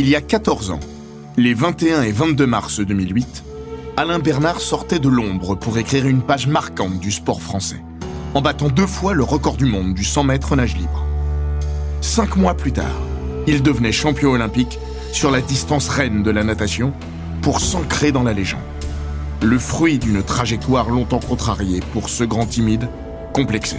Il y a 14 ans, les 21 et 22 mars 2008, Alain Bernard sortait de l'ombre pour écrire une page marquante du sport français, en battant deux fois le record du monde du 100 mètres nage libre. Cinq mois plus tard, il devenait champion olympique sur la distance reine de la natation pour s'ancrer dans la légende. Le fruit d'une trajectoire longtemps contrariée pour ce grand timide, complexé.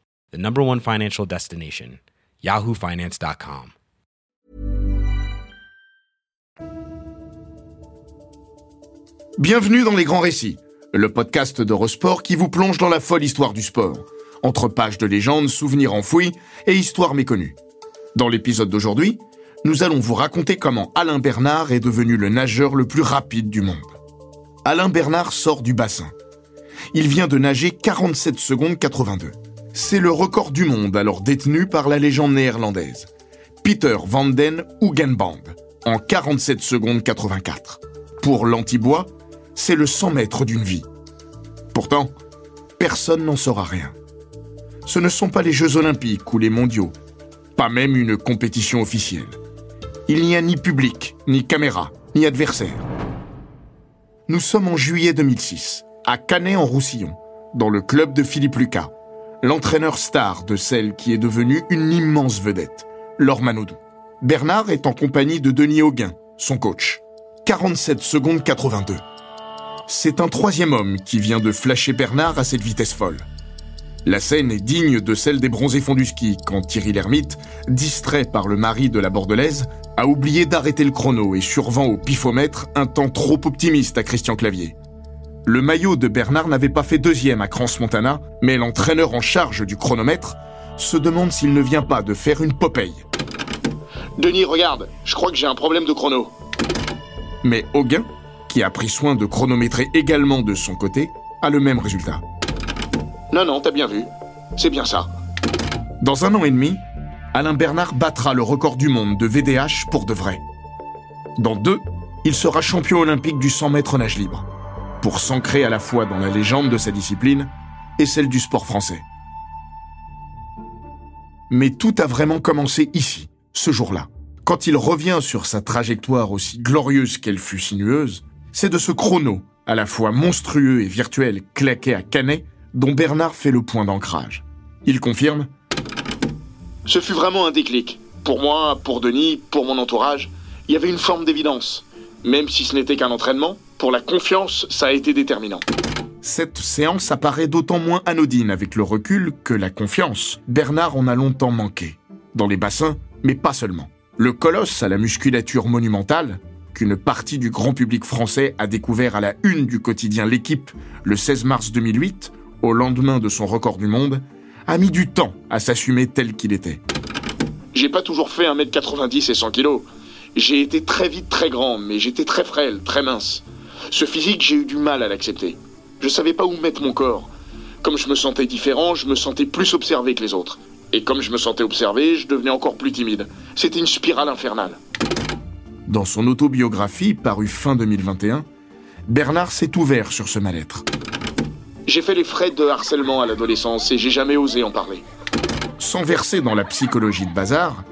the number one financial destination, yahoofinance.com. Bienvenue dans Les Grands Récits, le podcast d'Eurosport qui vous plonge dans la folle histoire du sport, entre pages de légendes, souvenirs enfouis et histoires méconnues. Dans l'épisode d'aujourd'hui, nous allons vous raconter comment Alain Bernard est devenu le nageur le plus rapide du monde. Alain Bernard sort du bassin. Il vient de nager 47 secondes 82. C'est le record du monde alors détenu par la légende néerlandaise, Peter van den Hoogenband, en 47 secondes 84. Pour l'antibois, c'est le 100 mètres d'une vie. Pourtant, personne n'en saura rien. Ce ne sont pas les Jeux olympiques ou les mondiaux, pas même une compétition officielle. Il n'y a ni public, ni caméra, ni adversaire. Nous sommes en juillet 2006, à Canet-en-Roussillon, dans le club de Philippe Lucas l'entraîneur star de celle qui est devenue une immense vedette, Laure Manodou. Bernard est en compagnie de Denis Auguin, son coach. 47 secondes 82. C'est un troisième homme qui vient de flasher Bernard à cette vitesse folle. La scène est digne de celle des bronzés fonds du quand Thierry Lhermitte, distrait par le mari de la Bordelaise, a oublié d'arrêter le chrono et survend au pifomètre un temps trop optimiste à Christian Clavier. Le maillot de Bernard n'avait pas fait deuxième à Crans-Montana, mais l'entraîneur en charge du chronomètre se demande s'il ne vient pas de faire une Popeye. Denis, regarde, je crois que j'ai un problème de chrono. Mais Auguin, qui a pris soin de chronométrer également de son côté, a le même résultat. Non, non, t'as bien vu. C'est bien ça. Dans un an et demi, Alain Bernard battra le record du monde de VDH pour de vrai. Dans deux, il sera champion olympique du 100 mètres nage libre pour s'ancrer à la fois dans la légende de sa discipline et celle du sport français. Mais tout a vraiment commencé ici, ce jour-là. Quand il revient sur sa trajectoire aussi glorieuse qu'elle fut sinueuse, c'est de ce chrono, à la fois monstrueux et virtuel, claqué à Canet, dont Bernard fait le point d'ancrage. Il confirme Ce fut vraiment un déclic. Pour moi, pour Denis, pour mon entourage, il y avait une forme d'évidence. Même si ce n'était qu'un entraînement, pour la confiance, ça a été déterminant. Cette séance apparaît d'autant moins anodine avec le recul que la confiance, Bernard en a longtemps manqué. Dans les bassins, mais pas seulement. Le colosse à la musculature monumentale, qu'une partie du grand public français a découvert à la une du quotidien L'équipe le 16 mars 2008, au lendemain de son record du monde, a mis du temps à s'assumer tel qu'il était. J'ai pas toujours fait 1m90 et 100 kg. J'ai été très vite très grand, mais j'étais très frêle, très mince. Ce physique, j'ai eu du mal à l'accepter. Je savais pas où mettre mon corps. Comme je me sentais différent, je me sentais plus observé que les autres. Et comme je me sentais observé, je devenais encore plus timide. C'était une spirale infernale. Dans son autobiographie, parue fin 2021, Bernard s'est ouvert sur ce mal-être. J'ai fait les frais de harcèlement à l'adolescence et j'ai jamais osé en parler. Sans verser dans la psychologie de bazar,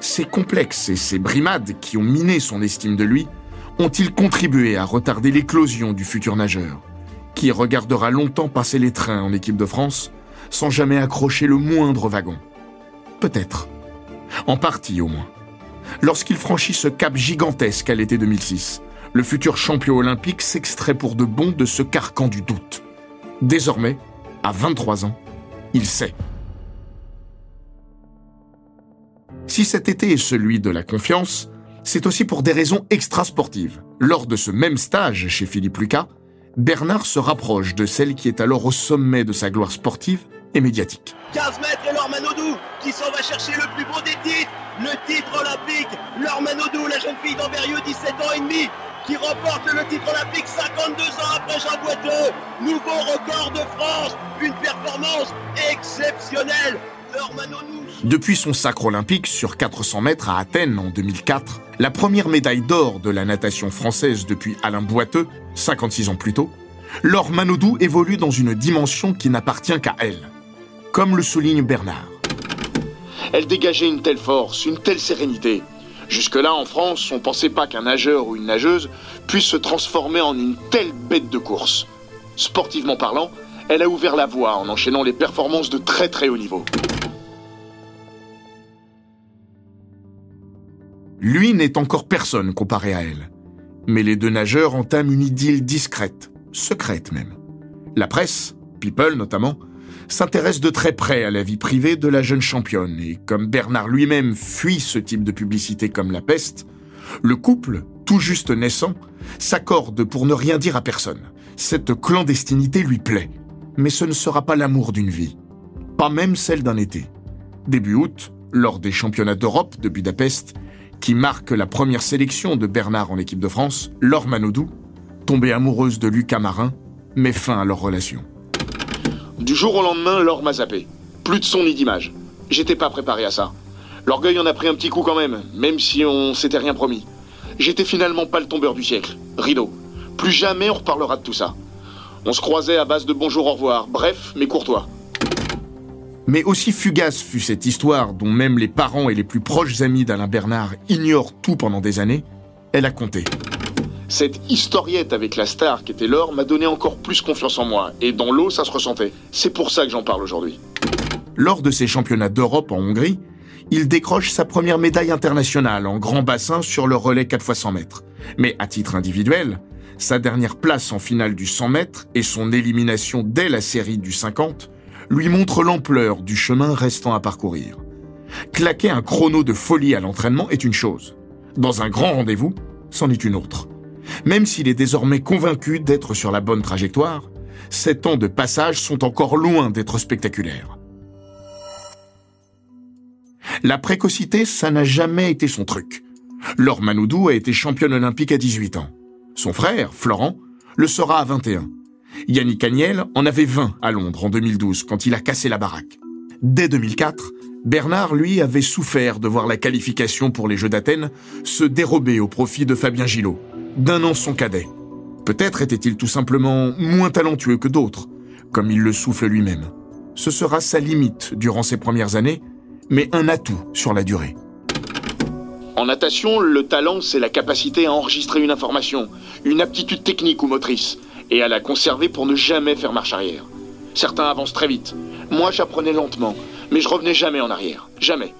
ces complexes et ces brimades qui ont miné son estime de lui ont-ils contribué à retarder l'éclosion du futur nageur, qui regardera longtemps passer les trains en équipe de France sans jamais accrocher le moindre wagon? Peut-être. En partie au moins. Lorsqu'il franchit ce cap gigantesque à l'été 2006, le futur champion olympique s'extrait pour de bon de ce carcan du doute. Désormais, à 23 ans, il sait. Si cet été est celui de la confiance, c'est aussi pour des raisons extrasportives. Lors de ce même stage chez Philippe Lucas, Bernard se rapproche de celle qui est alors au sommet de sa gloire sportive et médiatique. 15 mètres et Laure Manodou qui s'en va chercher le plus beau des titres, le titre olympique. Laure Manodou, la jeune fille d'Amberieux, 17 ans et demi, qui remporte le titre olympique 52 ans après Jean Boiteux. Nouveau record de France, une performance exceptionnelle. Laure Manodou. Depuis son sacre olympique sur 400 mètres à Athènes en 2004, la première médaille d'or de la natation française depuis Alain Boiteux, 56 ans plus tôt, Laure Manodou évolue dans une dimension qui n'appartient qu'à elle comme le souligne Bernard. Elle dégageait une telle force, une telle sérénité. Jusque-là, en France, on ne pensait pas qu'un nageur ou une nageuse puisse se transformer en une telle bête de course. Sportivement parlant, elle a ouvert la voie en enchaînant les performances de très très haut niveau. Lui n'est encore personne comparé à elle. Mais les deux nageurs entament une idylle discrète, secrète même. La presse, People notamment, s'intéresse de très près à la vie privée de la jeune championne et comme Bernard lui-même fuit ce type de publicité comme la peste, le couple, tout juste naissant, s'accorde pour ne rien dire à personne. Cette clandestinité lui plaît, mais ce ne sera pas l'amour d'une vie, pas même celle d'un été. Début août, lors des championnats d'Europe de Budapest, qui marquent la première sélection de Bernard en équipe de France, Laure Manodou, tombée amoureuse de Lucas Marin, met fin à leur relation. Du jour au lendemain, Laure m'a zappé. Plus de son ni d'image. J'étais pas préparé à ça. L'orgueil en a pris un petit coup quand même, même si on s'était rien promis. J'étais finalement pas le tombeur du siècle. Rideau. Plus jamais on reparlera de tout ça. On se croisait à base de bonjour au revoir, bref, mais courtois. Mais aussi fugace fut cette histoire dont même les parents et les plus proches amis d'Alain Bernard ignorent tout pendant des années, elle a compté. Cette historiette avec la star qui était Laure m'a donné encore plus confiance en moi, et dans l'eau, ça se ressentait. C'est pour ça que j'en parle aujourd'hui. Lors de ses championnats d'Europe en Hongrie, il décroche sa première médaille internationale en grand bassin sur le relais 4 x 100 mètres. Mais à titre individuel, sa dernière place en finale du 100 mètres et son élimination dès la série du 50 lui montrent l'ampleur du chemin restant à parcourir. Claquer un chrono de folie à l'entraînement est une chose. Dans un grand rendez-vous, c'en est une autre. Même s'il est désormais convaincu d'être sur la bonne trajectoire, ces temps de passage sont encore loin d'être spectaculaires. La précocité, ça n'a jamais été son truc. Laure Manoudou a été championne olympique à 18 ans. Son frère, Florent, le sera à 21. Yannick Agnel en avait 20 à Londres en 2012 quand il a cassé la baraque. Dès 2004, Bernard, lui, avait souffert de voir la qualification pour les Jeux d'Athènes se dérober au profit de Fabien Gillot, d'un an son cadet. Peut-être était-il tout simplement moins talentueux que d'autres, comme il le souffle lui-même. Ce sera sa limite durant ses premières années, mais un atout sur la durée. En natation, le talent, c'est la capacité à enregistrer une information, une aptitude technique ou motrice, et à la conserver pour ne jamais faire marche arrière. Certains avancent très vite. Moi, j'apprenais lentement, mais je revenais jamais en arrière. Jamais.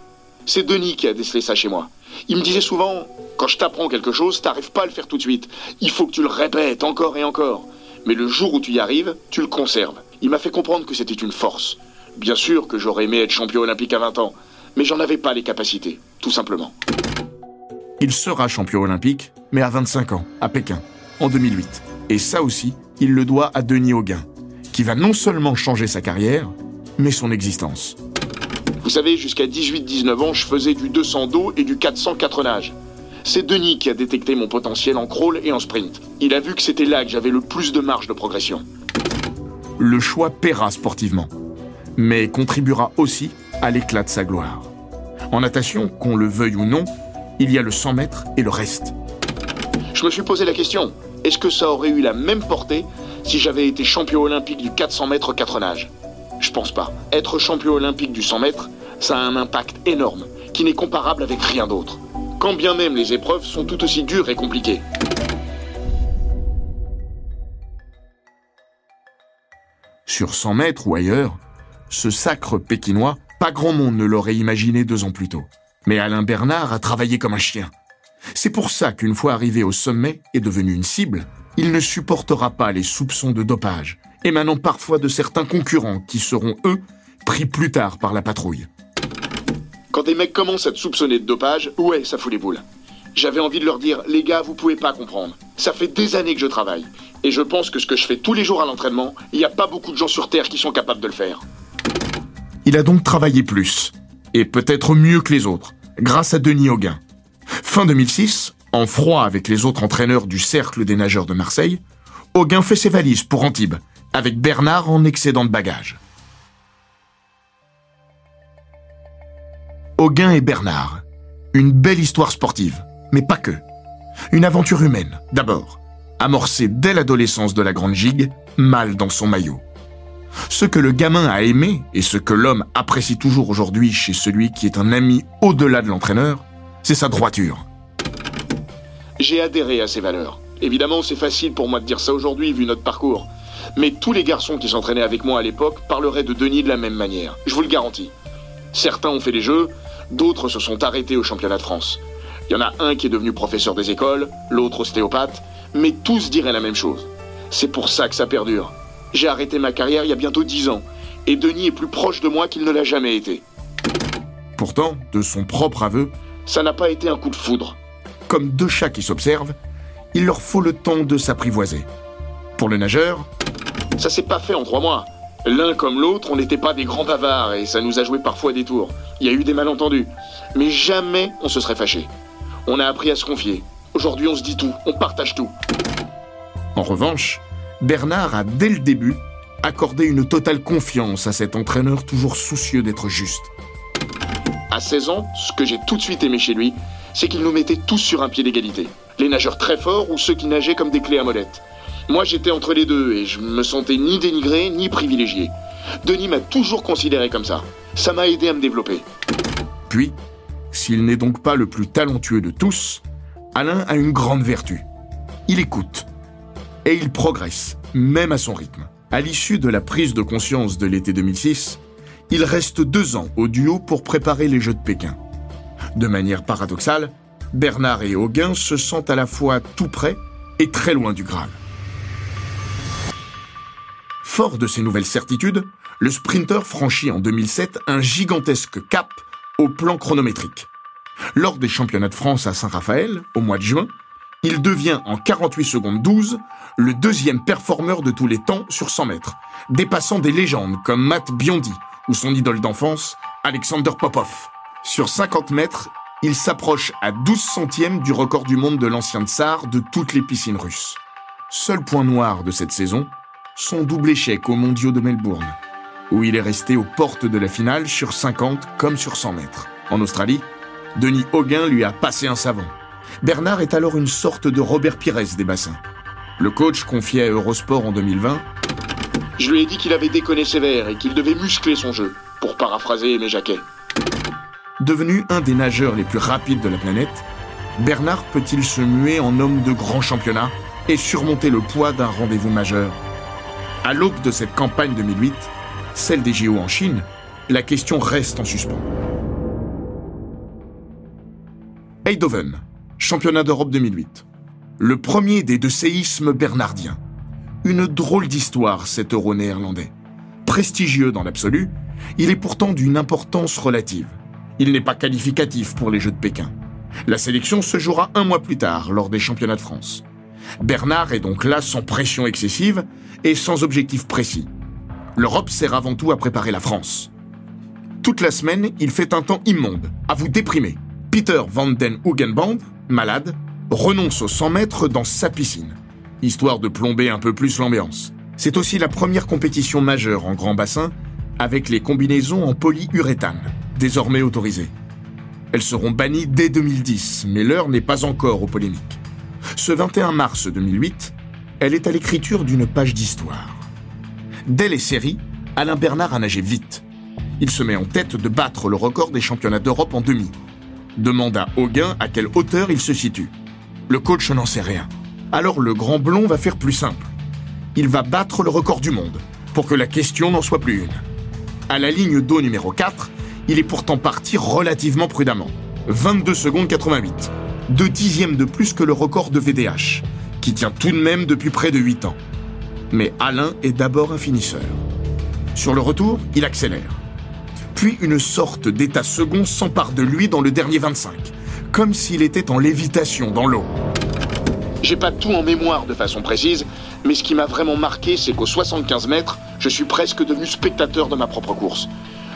C'est Denis qui a décelé ça chez moi. Il me disait souvent, quand je t'apprends quelque chose, t'arrives pas à le faire tout de suite. Il faut que tu le répètes encore et encore. Mais le jour où tu y arrives, tu le conserves. Il m'a fait comprendre que c'était une force. Bien sûr que j'aurais aimé être champion olympique à 20 ans, mais j'en avais pas les capacités, tout simplement. Il sera champion olympique, mais à 25 ans, à Pékin, en 2008. Et ça aussi, il le doit à Denis Auguin, qui va non seulement changer sa carrière, mais son existence. Vous savez, jusqu'à 18-19 ans, je faisais du 200 dos et du 400 4 nages. C'est Denis qui a détecté mon potentiel en crawl et en sprint. Il a vu que c'était là que j'avais le plus de marge de progression. Le choix paiera sportivement, mais contribuera aussi à l'éclat de sa gloire. En natation, qu'on le veuille ou non, il y a le 100 mètres et le reste. Je me suis posé la question, est-ce que ça aurait eu la même portée si j'avais été champion olympique du 400 mètres 4 nages? Je pense pas. Être champion olympique du 100 mètres, ça a un impact énorme, qui n'est comparable avec rien d'autre. Quand bien même les épreuves sont tout aussi dures et compliquées. Sur 100 mètres ou ailleurs, ce sacre pékinois, pas grand monde ne l'aurait imaginé deux ans plus tôt. Mais Alain Bernard a travaillé comme un chien. C'est pour ça qu'une fois arrivé au sommet et devenu une cible, il ne supportera pas les soupçons de dopage, émanant parfois de certains concurrents qui seront, eux, pris plus tard par la patrouille. Quand des mecs commencent à te soupçonner de dopage, ouais, ça fout les boules. J'avais envie de leur dire, les gars, vous pouvez pas comprendre. Ça fait des années que je travaille. Et je pense que ce que je fais tous les jours à l'entraînement, il n'y a pas beaucoup de gens sur Terre qui sont capables de le faire. Il a donc travaillé plus, et peut-être mieux que les autres, grâce à Denis Auguin. Fin 2006, en froid avec les autres entraîneurs du Cercle des nageurs de Marseille, Auguin fait ses valises pour Antibes, avec Bernard en excédent de bagages. Auguin et Bernard. Une belle histoire sportive, mais pas que. Une aventure humaine, d'abord, amorcée dès l'adolescence de la grande gigue, mal dans son maillot. Ce que le gamin a aimé et ce que l'homme apprécie toujours aujourd'hui chez celui qui est un ami au-delà de l'entraîneur, c'est sa droiture. J'ai adhéré à ces valeurs. Évidemment, c'est facile pour moi de dire ça aujourd'hui vu notre parcours. Mais tous les garçons qui s'entraînaient avec moi à l'époque parleraient de Denis de la même manière. Je vous le garantis. Certains ont fait les jeux, d'autres se sont arrêtés au championnat de France. Il y en a un qui est devenu professeur des écoles, l'autre ostéopathe, mais tous diraient la même chose. C'est pour ça que ça perdure. J'ai arrêté ma carrière il y a bientôt dix ans, et Denis est plus proche de moi qu'il ne l'a jamais été. Pourtant, de son propre aveu, Ça n'a pas été un coup de foudre. comme deux chats qui s'observent, il leur faut le temps de s'apprivoiser. Pour le nageur, Ça s'est pas fait en trois mois. L'un comme l'autre, on n'était pas des grands bavards et ça nous a joué parfois des tours. Il y a eu des malentendus. Mais jamais on se serait fâché. On a appris à se confier. Aujourd'hui, on se dit tout, on partage tout. en revanche, Bernard a dès le début accordé une totale confiance à cet entraîneur toujours soucieux d'être juste. À 16 ans, ce que j'ai tout de suite aimé chez lui, c'est qu'il nous mettait tous sur un pied d'égalité. Les nageurs très forts ou ceux qui nageaient comme des clés à molette. Moi, j'étais entre les deux et je me sentais ni dénigré ni privilégié. Denis m'a toujours considéré comme ça. Ça m'a aidé à me développer. Puis, s'il n'est donc pas le plus talentueux de tous, Alain a une grande vertu. Il écoute. Et il progresse, même à son rythme. À l'issue de la prise de conscience de l'été 2006, il reste deux ans au duo pour préparer les Jeux de Pékin. De manière paradoxale, Bernard et Auguin se sentent à la fois tout près et très loin du Graal. Fort de ces nouvelles certitudes, le sprinter franchit en 2007 un gigantesque cap au plan chronométrique. Lors des championnats de France à Saint-Raphaël, au mois de juin, il devient en 48 secondes 12 le deuxième performeur de tous les temps sur 100 mètres, dépassant des légendes comme Matt Biondi ou son idole d'enfance, Alexander Popov. Sur 50 mètres, il s'approche à 12 centièmes du record du monde de l'ancien tsar de toutes les piscines russes. Seul point noir de cette saison, son double échec aux mondiaux de Melbourne, où il est resté aux portes de la finale sur 50 comme sur 100 mètres. En Australie, Denis Auguin lui a passé un savon. Bernard est alors une sorte de Robert Pires des bassins. Le coach confié à Eurosport en 2020 Je lui ai dit qu'il avait déconné sévère et qu'il devait muscler son jeu, pour paraphraser Aimé Jacquet. Devenu un des nageurs les plus rapides de la planète, Bernard peut-il se muer en homme de grand championnat et surmonter le poids d'un rendez-vous majeur? À l'aube de cette campagne 2008, celle des JO en Chine, la question reste en suspens. Eindhoven, championnat d'Europe 2008. Le premier des deux séismes bernardiens. Une drôle d'histoire, cet euro néerlandais. Prestigieux dans l'absolu, il est pourtant d'une importance relative. Il n'est pas qualificatif pour les Jeux de Pékin. La sélection se jouera un mois plus tard, lors des championnats de France. Bernard est donc là sans pression excessive et sans objectif précis. L'Europe sert avant tout à préparer la France. Toute la semaine, il fait un temps immonde, à vous déprimer. Peter Van den Hoogenband, malade, renonce aux 100 mètres dans sa piscine, histoire de plomber un peu plus l'ambiance. C'est aussi la première compétition majeure en grand bassin avec les combinaisons en polyuréthane, désormais autorisées. Elles seront bannies dès 2010, mais l'heure n'est pas encore aux polémiques. Ce 21 mars 2008, elle est à l'écriture d'une page d'histoire. Dès les séries, Alain Bernard a nagé vite. Il se met en tête de battre le record des championnats d'Europe en demi. Demande à Auguin à quelle hauteur il se situe. Le coach n'en sait rien. Alors le grand blond va faire plus simple. Il va battre le record du monde, pour que la question n'en soit plus une. À la ligne d'eau numéro 4, il est pourtant parti relativement prudemment. 22 secondes 88. deux dixièmes de plus que le record de VDH, qui tient tout de même depuis près de 8 ans. Mais Alain est d'abord un finisseur. Sur le retour, il accélère. Puis une sorte d'état second s'empare de lui dans le dernier 25, comme s'il était en lévitation dans l'eau. J'ai pas tout en mémoire de façon précise, mais ce qui m'a vraiment marqué, c'est qu'au 75 mètres, je suis presque devenu spectateur de ma propre course.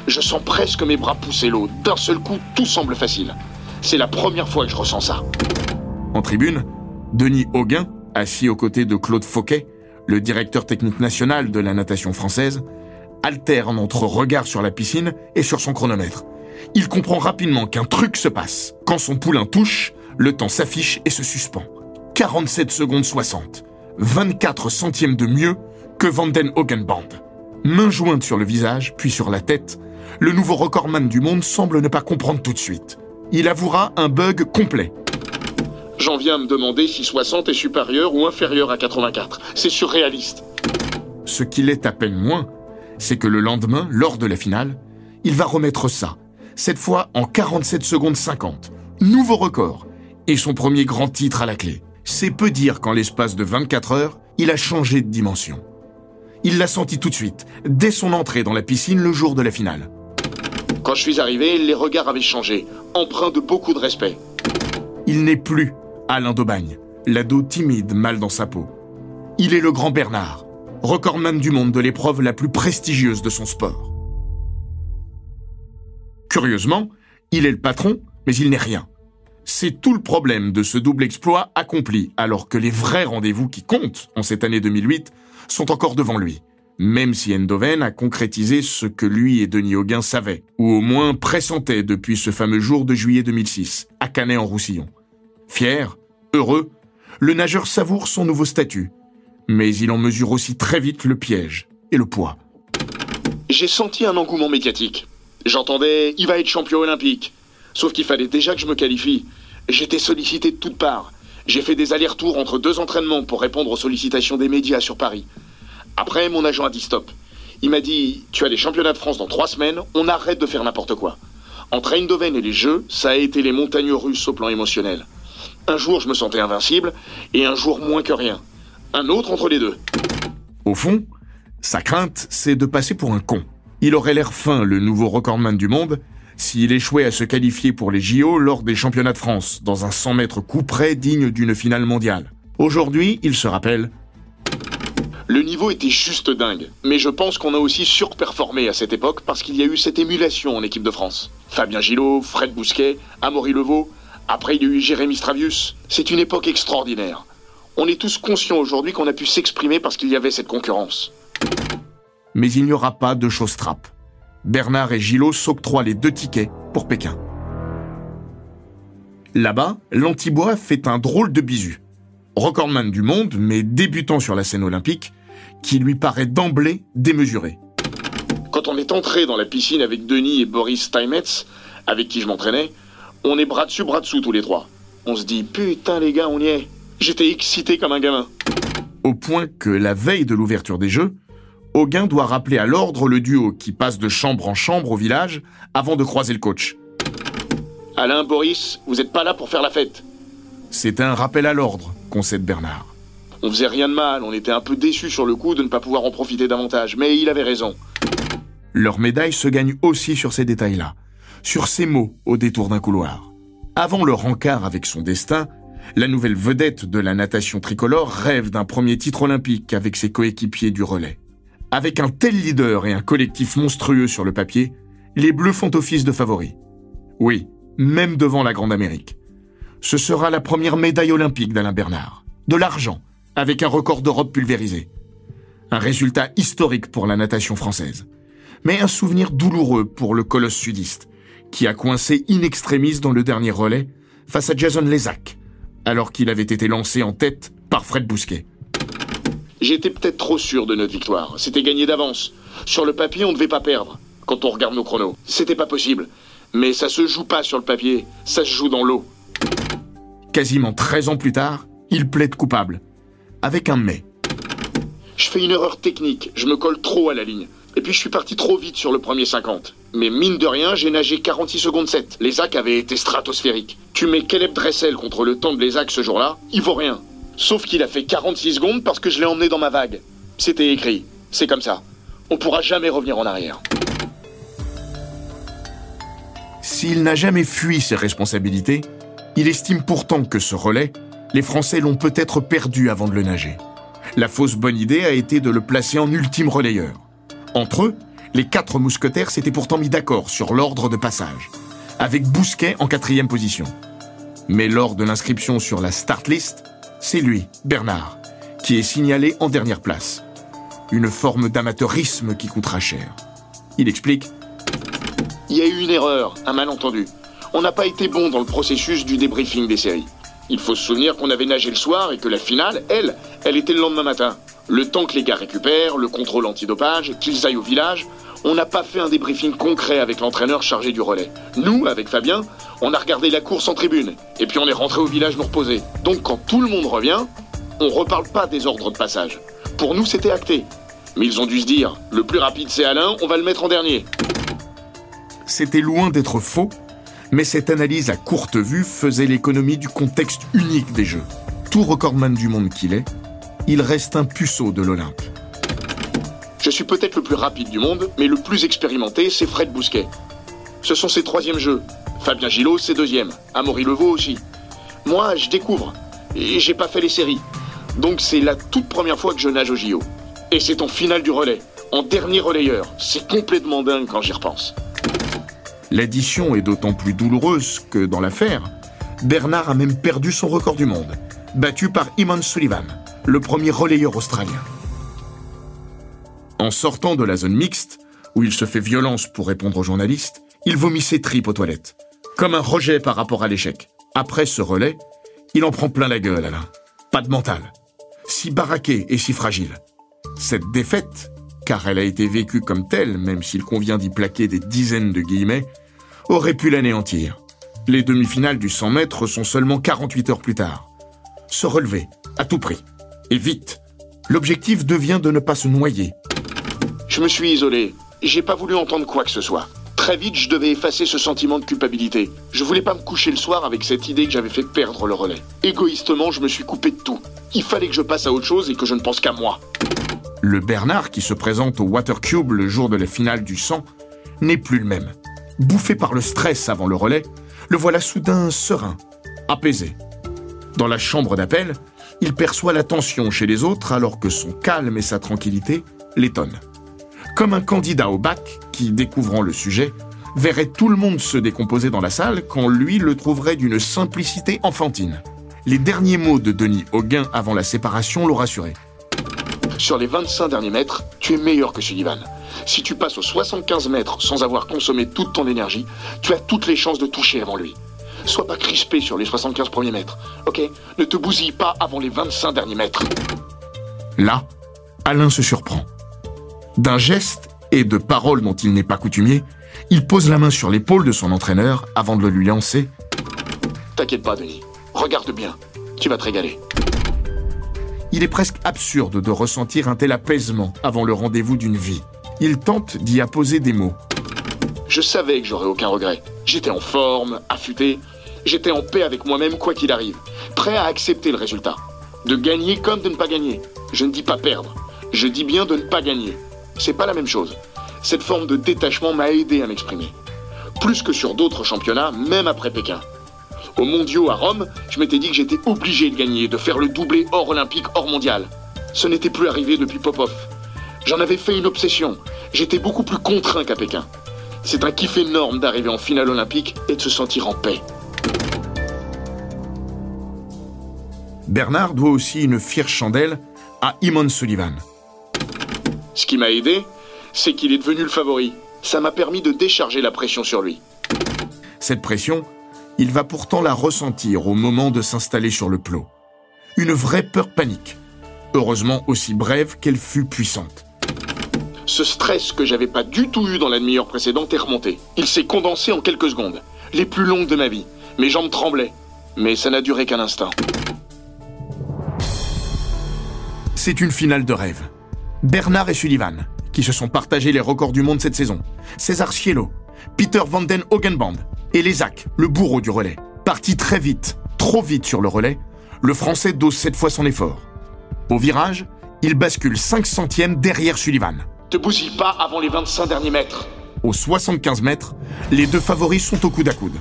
Je sens presque mes bras pousser l'eau. D'un seul coup, tout semble facile. C'est la première fois que je ressens ça. En tribune, Denis Auguin, assis aux côtés de Claude Fauquet, le directeur technique national de la natation française, alterne entre regard sur la piscine et sur son chronomètre. Il comprend rapidement qu'un truc se passe. Quand son poulain touche, le temps s'affiche et se suspend. 47 secondes 60. 24 centièmes de mieux que Vanden Hogenband. Main jointe sur le visage, puis sur la tête, le nouveau recordman du monde semble ne pas comprendre tout de suite. Il avouera un bug complet. J'en viens à me demander si 60 est supérieur ou inférieur à 84. C'est surréaliste. Ce qu'il est à peine moins, c'est que le lendemain, lors de la finale, il va remettre ça, cette fois en 47 secondes 50. Nouveau record. Et son premier grand titre à la clé. C'est peu dire qu'en l'espace de 24 heures, il a changé de dimension. Il l'a senti tout de suite, dès son entrée dans la piscine le jour de la finale. Quand je suis arrivé, les regards avaient changé, empreints de beaucoup de respect. Il n'est plus Alain Daubagne, l'ado timide, mal dans sa peau. Il est le grand Bernard, recordman du monde de l'épreuve la plus prestigieuse de son sport. Curieusement, il est le patron, mais il n'est rien. C'est tout le problème de ce double exploit accompli, alors que les vrais rendez-vous qui comptent en cette année 2008 sont encore devant lui. Même si Endoven a concrétisé ce que lui et Denis Auguin savaient, ou au moins pressentaient depuis ce fameux jour de juillet 2006, à Canet-en-Roussillon. Fier, heureux, le nageur savoure son nouveau statut, mais il en mesure aussi très vite le piège et le poids. J'ai senti un engouement médiatique. J'entendais il va être champion olympique. Sauf qu'il fallait déjà que je me qualifie. J'étais sollicité de toutes parts. J'ai fait des allers-retours entre deux entraînements pour répondre aux sollicitations des médias sur Paris. Après, mon agent a dit stop. Il m'a dit Tu as les championnats de France dans trois semaines, on arrête de faire n'importe quoi. Entre Eindhoven et les Jeux, ça a été les montagnes russes au plan émotionnel. Un jour, je me sentais invincible, et un jour moins que rien. Un autre entre les deux. Au fond, sa crainte, c'est de passer pour un con. Il aurait l'air fin, le nouveau recordman du monde, s'il échouait à se qualifier pour les JO lors des championnats de France, dans un 100 mètres coup près digne d'une finale mondiale. Aujourd'hui, il se rappelle le niveau était juste dingue, mais je pense qu'on a aussi surperformé à cette époque parce qu'il y a eu cette émulation en équipe de France. Fabien Gillot, Fred Bousquet, Amaury Levaux, après il y a eu Jérémy Stravius. C'est une époque extraordinaire. On est tous conscients aujourd'hui qu'on a pu s'exprimer parce qu'il y avait cette concurrence. Mais il n'y aura pas de choses trappes. Bernard et Gillot s'octroient les deux tickets pour Pékin. Là-bas, l'Antibois fait un drôle de bisu. Recordman du monde, mais débutant sur la scène olympique, qui lui paraît d'emblée démesuré. Quand on est entré dans la piscine avec Denis et Boris Steinmetz, avec qui je m'entraînais, on est bras dessus, bras dessous tous les trois. On se dit putain les gars, on y est. J'étais excité comme un gamin. Au point que la veille de l'ouverture des Jeux, Auguin doit rappeler à l'ordre le duo qui passe de chambre en chambre au village avant de croiser le coach. Alain, Boris, vous n'êtes pas là pour faire la fête. C'est un rappel à l'ordre, concède Bernard. On faisait rien de mal, on était un peu déçus sur le coup de ne pas pouvoir en profiter davantage, mais il avait raison. Leur médaille se gagne aussi sur ces détails-là, sur ces mots au détour d'un couloir. Avant le rencard avec son destin, la nouvelle vedette de la natation tricolore rêve d'un premier titre olympique avec ses coéquipiers du relais. Avec un tel leader et un collectif monstrueux sur le papier, les Bleus font office de favoris. Oui, même devant la Grande Amérique. Ce sera la première médaille olympique d'Alain Bernard. De l'argent, avec un record d'Europe pulvérisé. Un résultat historique pour la natation française. Mais un souvenir douloureux pour le colosse sudiste, qui a coincé in extremis dans le dernier relais face à Jason Lezac, alors qu'il avait été lancé en tête par Fred Bousquet. J'étais peut-être trop sûr de notre victoire. C'était gagné d'avance. Sur le papier, on ne devait pas perdre. Quand on regarde nos chronos, c'était pas possible. Mais ça se joue pas sur le papier, ça se joue dans l'eau. Quasiment 13 ans plus tard, il plaide coupable. Avec un mais. Je fais une erreur technique, je me colle trop à la ligne. Et puis je suis parti trop vite sur le premier 50. Mais mine de rien, j'ai nagé 46 secondes 7. Les actes avaient été stratosphériques. Tu mets Caleb Dressel contre le temps de les ce jour-là, il vaut rien. Sauf qu'il a fait 46 secondes parce que je l'ai emmené dans ma vague. C'était écrit. C'est comme ça. On pourra jamais revenir en arrière. S'il n'a jamais fui ses responsabilités, il estime pourtant que ce relais, les Français l'ont peut-être perdu avant de le nager. La fausse bonne idée a été de le placer en ultime relayeur. Entre eux, les quatre mousquetaires s'étaient pourtant mis d'accord sur l'ordre de passage, avec Bousquet en quatrième position. Mais lors de l'inscription sur la start list, c'est lui, Bernard, qui est signalé en dernière place. Une forme d'amateurisme qui coûtera cher. Il explique Il y a eu une erreur, un malentendu. On n'a pas été bon dans le processus du débriefing des séries. Il faut se souvenir qu'on avait nagé le soir et que la finale, elle, elle était le lendemain matin. Le temps que les gars récupèrent, le contrôle antidopage, qu'ils aillent au village, on n'a pas fait un débriefing concret avec l'entraîneur chargé du relais. Nous, avec Fabien, on a regardé la course en tribune, et puis on est rentré au village nous reposer. Donc quand tout le monde revient, on reparle pas des ordres de passage. Pour nous, c'était acté. Mais ils ont dû se dire, le plus rapide c'est Alain, on va le mettre en dernier. C'était loin d'être faux, mais cette analyse à courte vue faisait l'économie du contexte unique des Jeux. Tout recordman du monde qu'il est, il reste un puceau de l'Olympe. Je suis peut-être le plus rapide du monde, mais le plus expérimenté, c'est Fred Bousquet. Ce sont ses troisièmes jeux. Fabien Gillot, ses deuxièmes. Amaury Levaux aussi. Moi, je découvre. Et j'ai pas fait les séries. Donc c'est la toute première fois que je nage au JO. Et c'est en finale du relais. En dernier relayeur. C'est complètement dingue quand j'y repense. L'addition est d'autant plus douloureuse que, dans l'affaire, Bernard a même perdu son record du monde, battu par Eamon Sullivan, le premier relayeur australien. En sortant de la zone mixte, où il se fait violence pour répondre aux journalistes, il vomit ses tripes aux toilettes, comme un rejet par rapport à l'échec. Après ce relais, il en prend plein la gueule, Alain. Pas de mental. Si baraqué et si fragile. Cette défaite, car elle a été vécue comme telle, même s'il convient d'y plaquer des dizaines de guillemets, aurait pu l'anéantir. Les demi-finales du 100 mètres sont seulement 48 heures plus tard. Se relever, à tout prix. Et vite. L'objectif devient de ne pas se noyer, je me suis isolé. J'ai pas voulu entendre quoi que ce soit. Très vite, je devais effacer ce sentiment de culpabilité. Je voulais pas me coucher le soir avec cette idée que j'avais fait perdre le relais. Égoïstement, je me suis coupé de tout. Il fallait que je passe à autre chose et que je ne pense qu'à moi. Le Bernard qui se présente au Water Cube le jour de la finale du 100 n'est plus le même. Bouffé par le stress avant le relais, le voilà soudain serein, apaisé. Dans la chambre d'appel, il perçoit la tension chez les autres alors que son calme et sa tranquillité l'étonnent comme un candidat au bac qui, découvrant le sujet, verrait tout le monde se décomposer dans la salle quand lui le trouverait d'une simplicité enfantine. Les derniers mots de Denis Auguin avant la séparation l'ont rassuré. Sur les 25 derniers mètres, tu es meilleur que Sullivan. Si tu passes aux 75 mètres sans avoir consommé toute ton énergie, tu as toutes les chances de toucher avant lui. Sois pas crispé sur les 75 premiers mètres, ok? Ne te bousille pas avant les 25 derniers mètres. Là, Alain se surprend. D'un geste et de paroles dont il n'est pas coutumier, il pose la main sur l'épaule de son entraîneur avant de le lui lancer. T'inquiète pas, Denis. Regarde bien. Tu vas te régaler. Il est presque absurde de ressentir un tel apaisement avant le rendez-vous d'une vie. Il tente d'y apposer des mots. Je savais que j'aurais aucun regret. J'étais en forme, affûté. J'étais en paix avec moi-même quoi qu'il arrive. Prêt à accepter le résultat. De gagner comme de ne pas gagner. Je ne dis pas perdre. Je dis bien de ne pas gagner. C'est pas la même chose. Cette forme de détachement m'a aidé à m'exprimer. Plus que sur d'autres championnats, même après Pékin. Au mondiaux à Rome, je m'étais dit que j'étais obligé de gagner, de faire le doublé hors olympique, hors mondial. Ce n'était plus arrivé depuis Popov. J'en avais fait une obsession. J'étais beaucoup plus contraint qu'à Pékin. C'est un kiff énorme d'arriver en finale olympique et de se sentir en paix. Bernard doit aussi une fière chandelle à Imon Sullivan. Ce qui m'a aidé, c'est qu'il est devenu le favori. Ça m'a permis de décharger la pression sur lui. Cette pression, il va pourtant la ressentir au moment de s'installer sur le plot. Une vraie peur panique. Heureusement aussi brève qu'elle fut puissante. Ce stress que j'avais pas du tout eu dans la demi-heure précédente est remonté. Il s'est condensé en quelques secondes, les plus longues de ma vie. Mes jambes tremblaient, mais ça n'a duré qu'un instant. C'est une finale de rêve. Bernard et Sullivan, qui se sont partagés les records du monde cette saison. César Cielo, Peter Van den Hogenband et Lézac, le bourreau du relais. Parti très vite, trop vite sur le relais, le Français dose cette fois son effort. Au virage, il bascule 5 centièmes derrière Sullivan. Te bousille pas avant les 25 derniers mètres. Aux 75 mètres, les deux favoris sont au coude à coude.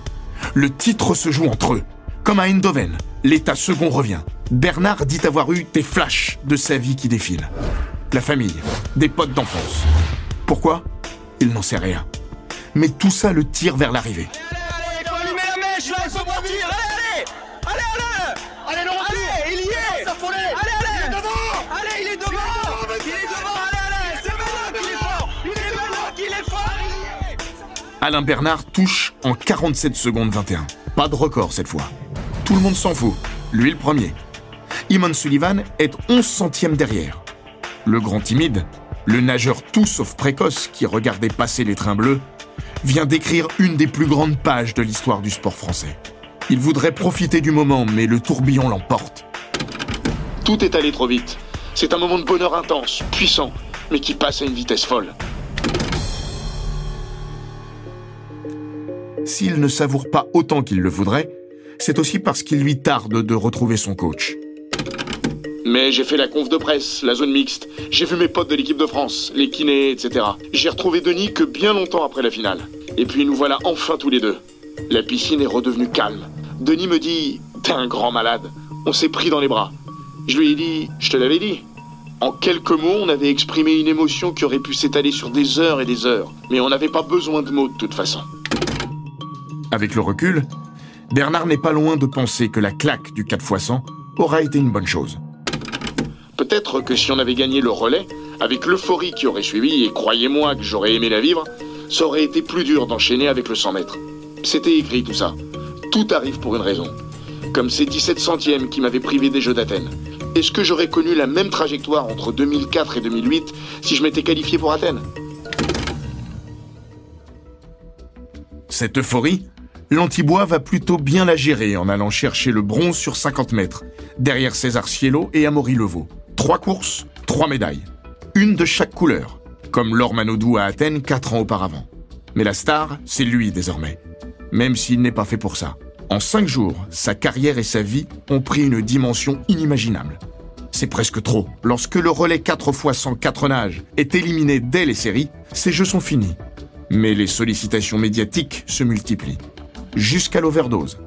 Le titre se joue entre eux. Comme à Eindhoven, l'état second revient. Bernard dit avoir eu des flashs de sa vie qui défilent. La famille, des potes d'enfance. Pourquoi? Il n'en sait rien. Mais tout ça le tire vers l'arrivée. Alain Bernard touche en 47 secondes 21. Pas de record cette fois. Tout le monde s'en fout. Lui le premier. Iman Sullivan est 11 centièmes derrière. Le grand timide, le nageur tout sauf précoce qui regardait passer les trains bleus, vient d'écrire une des plus grandes pages de l'histoire du sport français. Il voudrait profiter du moment, mais le tourbillon l'emporte. Tout est allé trop vite. C'est un moment de bonheur intense, puissant, mais qui passe à une vitesse folle. S'il ne savoure pas autant qu'il le voudrait, c'est aussi parce qu'il lui tarde de retrouver son coach. Mais j'ai fait la conf de presse, la zone mixte. J'ai vu mes potes de l'équipe de France, les kinés, etc. J'ai retrouvé Denis que bien longtemps après la finale. Et puis nous voilà enfin tous les deux. La piscine est redevenue calme. Denis me dit T'es un grand malade. On s'est pris dans les bras. Je lui ai dit Je te l'avais dit. En quelques mots, on avait exprimé une émotion qui aurait pu s'étaler sur des heures et des heures. Mais on n'avait pas besoin de mots de toute façon. Avec le recul, Bernard n'est pas loin de penser que la claque du 4 x 100 aura été une bonne chose. Peut-être que si on avait gagné le relais, avec l'euphorie qui aurait suivi, et croyez-moi que j'aurais aimé la vivre, ça aurait été plus dur d'enchaîner avec le 100 mètres. C'était écrit tout ça. Tout arrive pour une raison. Comme ces 17 centièmes qui m'avaient privé des Jeux d'Athènes. Est-ce que j'aurais connu la même trajectoire entre 2004 et 2008 si je m'étais qualifié pour Athènes? Cette euphorie, l'Antibois va plutôt bien la gérer en allant chercher le bronze sur 50 mètres, derrière César Cielo et Amaury Levaux. Trois courses, trois médailles. Une de chaque couleur, comme Laure Manodou à Athènes quatre ans auparavant. Mais la star, c'est lui désormais. Même s'il n'est pas fait pour ça. En cinq jours, sa carrière et sa vie ont pris une dimension inimaginable. C'est presque trop. Lorsque le relais 4 x 100 4 nages est éliminé dès les séries, ces jeux sont finis. Mais les sollicitations médiatiques se multiplient. Jusqu'à l'overdose.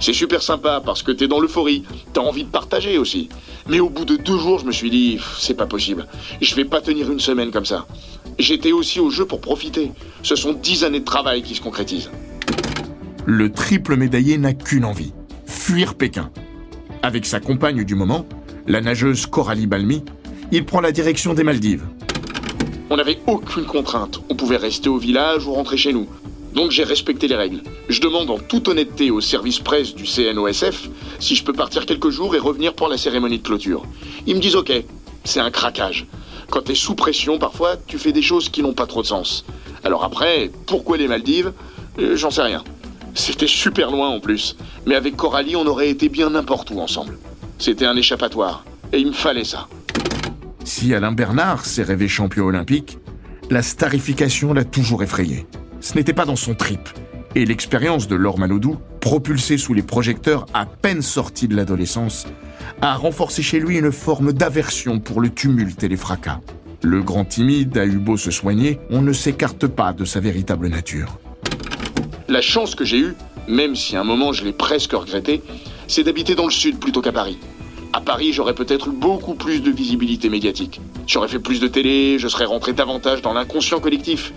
C'est super sympa parce que t'es dans l'euphorie, t'as envie de partager aussi. Mais au bout de deux jours, je me suis dit, c'est pas possible. Je vais pas tenir une semaine comme ça. J'étais aussi au jeu pour profiter. Ce sont dix années de travail qui se concrétisent. Le triple médaillé n'a qu'une envie, fuir Pékin. Avec sa compagne du moment, la nageuse Coralie Balmy, il prend la direction des Maldives. On n'avait aucune contrainte. On pouvait rester au village ou rentrer chez nous. Donc j'ai respecté les règles. Je demande en toute honnêteté au service presse du CNOSF si je peux partir quelques jours et revenir pour la cérémonie de clôture. Ils me disent ok, c'est un craquage. Quand t'es sous pression, parfois, tu fais des choses qui n'ont pas trop de sens. Alors après, pourquoi les Maldives? Euh, J'en sais rien. C'était super loin en plus. Mais avec Coralie, on aurait été bien n'importe où ensemble. C'était un échappatoire. Et il me fallait ça. Si Alain Bernard s'est rêvé champion olympique, la starification l'a toujours effrayé. Ce n'était pas dans son trip. Et l'expérience de Laure Manodou, propulsée sous les projecteurs à peine sortie de l'adolescence, a renforcé chez lui une forme d'aversion pour le tumulte et les fracas. Le grand timide a eu beau se soigner, on ne s'écarte pas de sa véritable nature. La chance que j'ai eue, même si à un moment je l'ai presque regretté, c'est d'habiter dans le sud plutôt qu'à Paris. À Paris, j'aurais peut-être eu beaucoup plus de visibilité médiatique. J'aurais fait plus de télé, je serais rentré davantage dans l'inconscient collectif.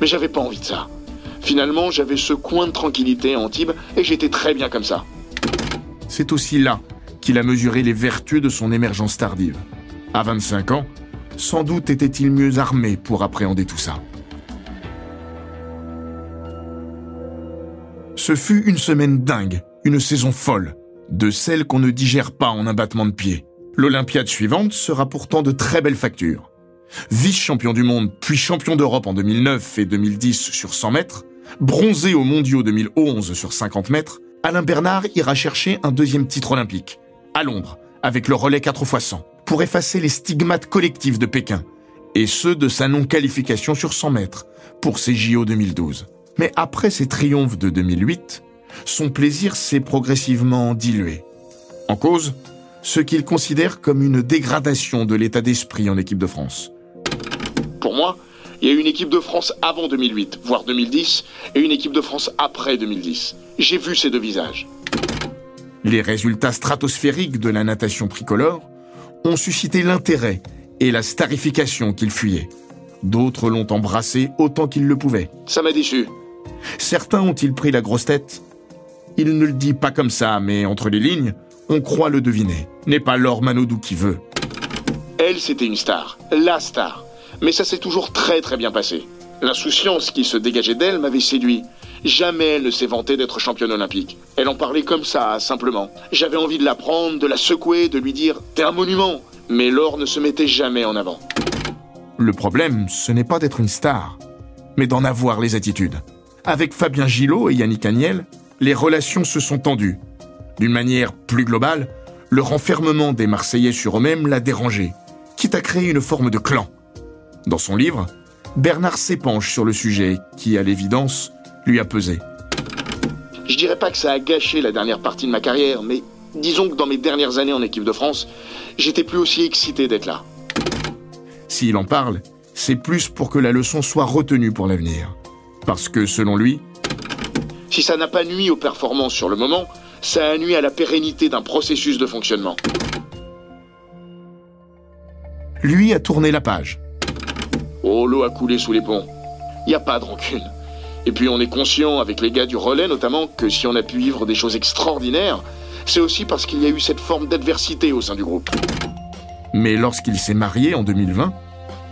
Mais j'avais pas envie de ça. Finalement, j'avais ce coin de tranquillité à Antibes et j'étais très bien comme ça. C'est aussi là qu'il a mesuré les vertus de son émergence tardive. À 25 ans, sans doute était-il mieux armé pour appréhender tout ça. Ce fut une semaine dingue, une saison folle, de celle qu'on ne digère pas en un battement de pied. L'Olympiade suivante sera pourtant de très belle facture. Vice-champion du monde, puis champion d'Europe en 2009 et 2010 sur 100 mètres, bronzé aux mondiaux 2011 sur 50 mètres, Alain Bernard ira chercher un deuxième titre olympique, à Londres, avec le relais 4 x 100, pour effacer les stigmates collectifs de Pékin et ceux de sa non-qualification sur 100 mètres pour ses JO 2012. Mais après ses triomphes de 2008, son plaisir s'est progressivement dilué. En cause, ce qu'il considère comme une dégradation de l'état d'esprit en équipe de France. Pour moi, il y a une équipe de France avant 2008, voire 2010, et une équipe de France après 2010. J'ai vu ces deux visages. Les résultats stratosphériques de la natation tricolore ont suscité l'intérêt et la starification qu'il fuyait. D'autres l'ont embrassé autant qu'ils le pouvaient. Ça m'a déçu. Certains ont-ils pris la grosse tête Il ne le dit pas comme ça, mais entre les lignes, on croit le deviner. N'est pas Laure Manodou qui veut. Elle, c'était une star. La star. Mais ça s'est toujours très très bien passé. L'insouciance qui se dégageait d'elle m'avait séduit. Jamais elle ne s'est vantée d'être championne olympique. Elle en parlait comme ça, simplement. J'avais envie de la prendre, de la secouer, de lui dire T'es un monument Mais Laure ne se mettait jamais en avant. Le problème, ce n'est pas d'être une star, mais d'en avoir les attitudes. Avec Fabien Gillot et Yannick Agnel, les relations se sont tendues. D'une manière plus globale, le renfermement des Marseillais sur eux-mêmes l'a dérangé, quitte à créer une forme de clan. Dans son livre, Bernard s'épanche sur le sujet qui, à l'évidence, lui a pesé. Je dirais pas que ça a gâché la dernière partie de ma carrière, mais disons que dans mes dernières années en équipe de France, j'étais plus aussi excité d'être là. S'il en parle, c'est plus pour que la leçon soit retenue pour l'avenir. Parce que, selon lui, si ça n'a pas nuit aux performances sur le moment, ça a nuit à la pérennité d'un processus de fonctionnement. Lui a tourné la page. Oh, l'eau a coulé sous les ponts. Il n'y a pas de rancune. Et puis on est conscient, avec les gars du relais notamment, que si on a pu vivre des choses extraordinaires, c'est aussi parce qu'il y a eu cette forme d'adversité au sein du groupe. Mais lorsqu'il s'est marié en 2020,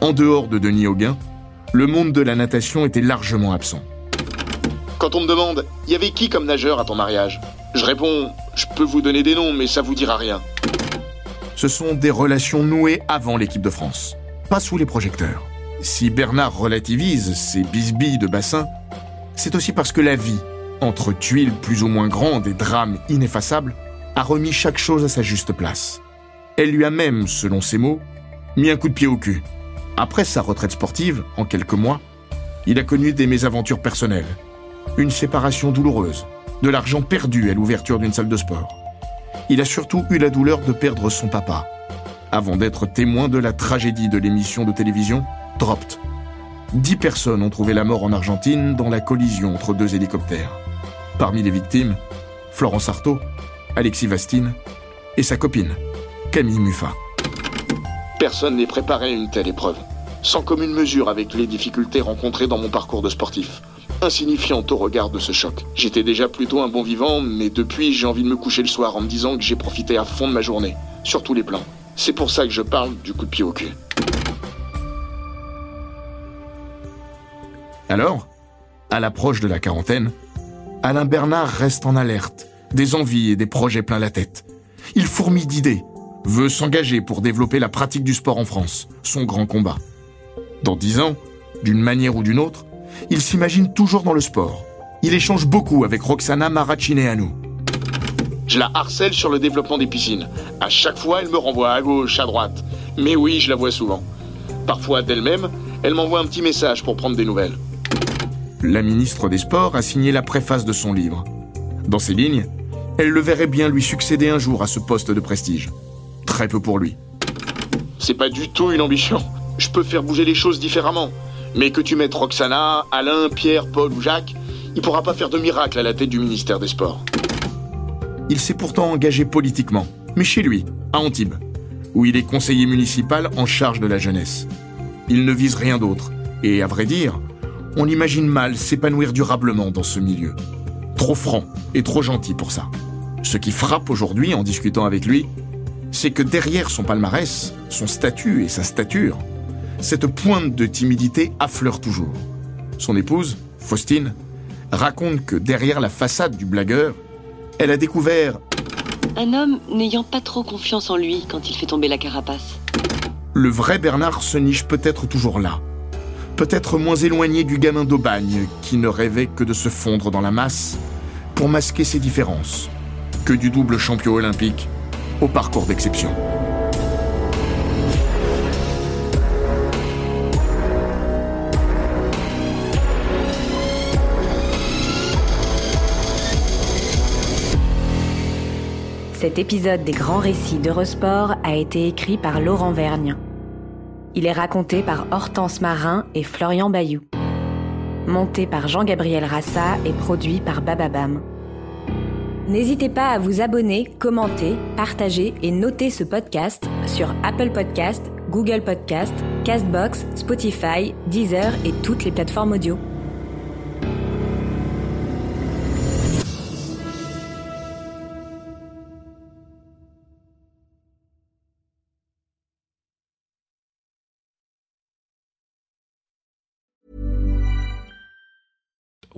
en dehors de Denis Auguin, le monde de la natation était largement absent. Quand on me demande, y avait qui comme nageur à ton mariage? Je réponds, je peux vous donner des noms, mais ça vous dira rien. Ce sont des relations nouées avant l'équipe de France, pas sous les projecteurs. Si Bernard relativise ces bisbilles de bassin, c'est aussi parce que la vie, entre tuiles plus ou moins grandes et drames ineffaçables, a remis chaque chose à sa juste place. Elle lui a même, selon ses mots, mis un coup de pied au cul. Après sa retraite sportive, en quelques mois, il a connu des mésaventures personnelles, une séparation douloureuse, de l'argent perdu à l'ouverture d'une salle de sport. Il a surtout eu la douleur de perdre son papa, avant d'être témoin de la tragédie de l'émission de télévision Dropped. Dix personnes ont trouvé la mort en Argentine dans la collision entre deux hélicoptères. Parmi les victimes, Florence Artaud, Alexis Vastine et sa copine, Camille Muffat. Personne n'est préparé à une telle épreuve, sans commune mesure avec les difficultés rencontrées dans mon parcours de sportif. Insignifiante au regard de ce choc. J'étais déjà plutôt un bon vivant, mais depuis j'ai envie de me coucher le soir en me disant que j'ai profité à fond de ma journée, sur tous les plans. C'est pour ça que je parle du coup de pied au cul. Alors, à l'approche de la quarantaine, Alain Bernard reste en alerte, des envies et des projets plein la tête. Il fourmille d'idées, veut s'engager pour développer la pratique du sport en France, son grand combat. Dans dix ans, d'une manière ou d'une autre, il s'imagine toujours dans le sport. Il échange beaucoup avec Roxana Maracineanu. Je la harcèle sur le développement des piscines. À chaque fois, elle me renvoie à gauche, à droite. Mais oui, je la vois souvent. Parfois d'elle-même, elle m'envoie un petit message pour prendre des nouvelles. La ministre des Sports a signé la préface de son livre. Dans ces lignes, elle le verrait bien lui succéder un jour à ce poste de prestige. Très peu pour lui. C'est pas du tout une ambition. Je peux faire bouger les choses différemment. Mais que tu mettes Roxana, Alain, Pierre, Paul ou Jacques, il pourra pas faire de miracle à la tête du ministère des Sports. Il s'est pourtant engagé politiquement, mais chez lui, à Antibes, où il est conseiller municipal en charge de la jeunesse. Il ne vise rien d'autre, et à vrai dire, on imagine mal s'épanouir durablement dans ce milieu. Trop franc et trop gentil pour ça. Ce qui frappe aujourd'hui en discutant avec lui, c'est que derrière son palmarès, son statut et sa stature, cette pointe de timidité affleure toujours. Son épouse, Faustine, raconte que derrière la façade du blagueur, elle a découvert un homme n'ayant pas trop confiance en lui quand il fait tomber la carapace. Le vrai Bernard se niche peut-être toujours là, peut-être moins éloigné du gamin d'Aubagne qui ne rêvait que de se fondre dans la masse pour masquer ses différences, que du double champion olympique au parcours d'exception. Cet épisode des grands récits d'Eurosport a été écrit par Laurent Vergne. Il est raconté par Hortense Marin et Florian Bayou. Monté par Jean-Gabriel Rassa et produit par Bababam. N'hésitez pas à vous abonner, commenter, partager et noter ce podcast sur Apple Podcast, Google Podcast, Castbox, Spotify, Deezer et toutes les plateformes audio.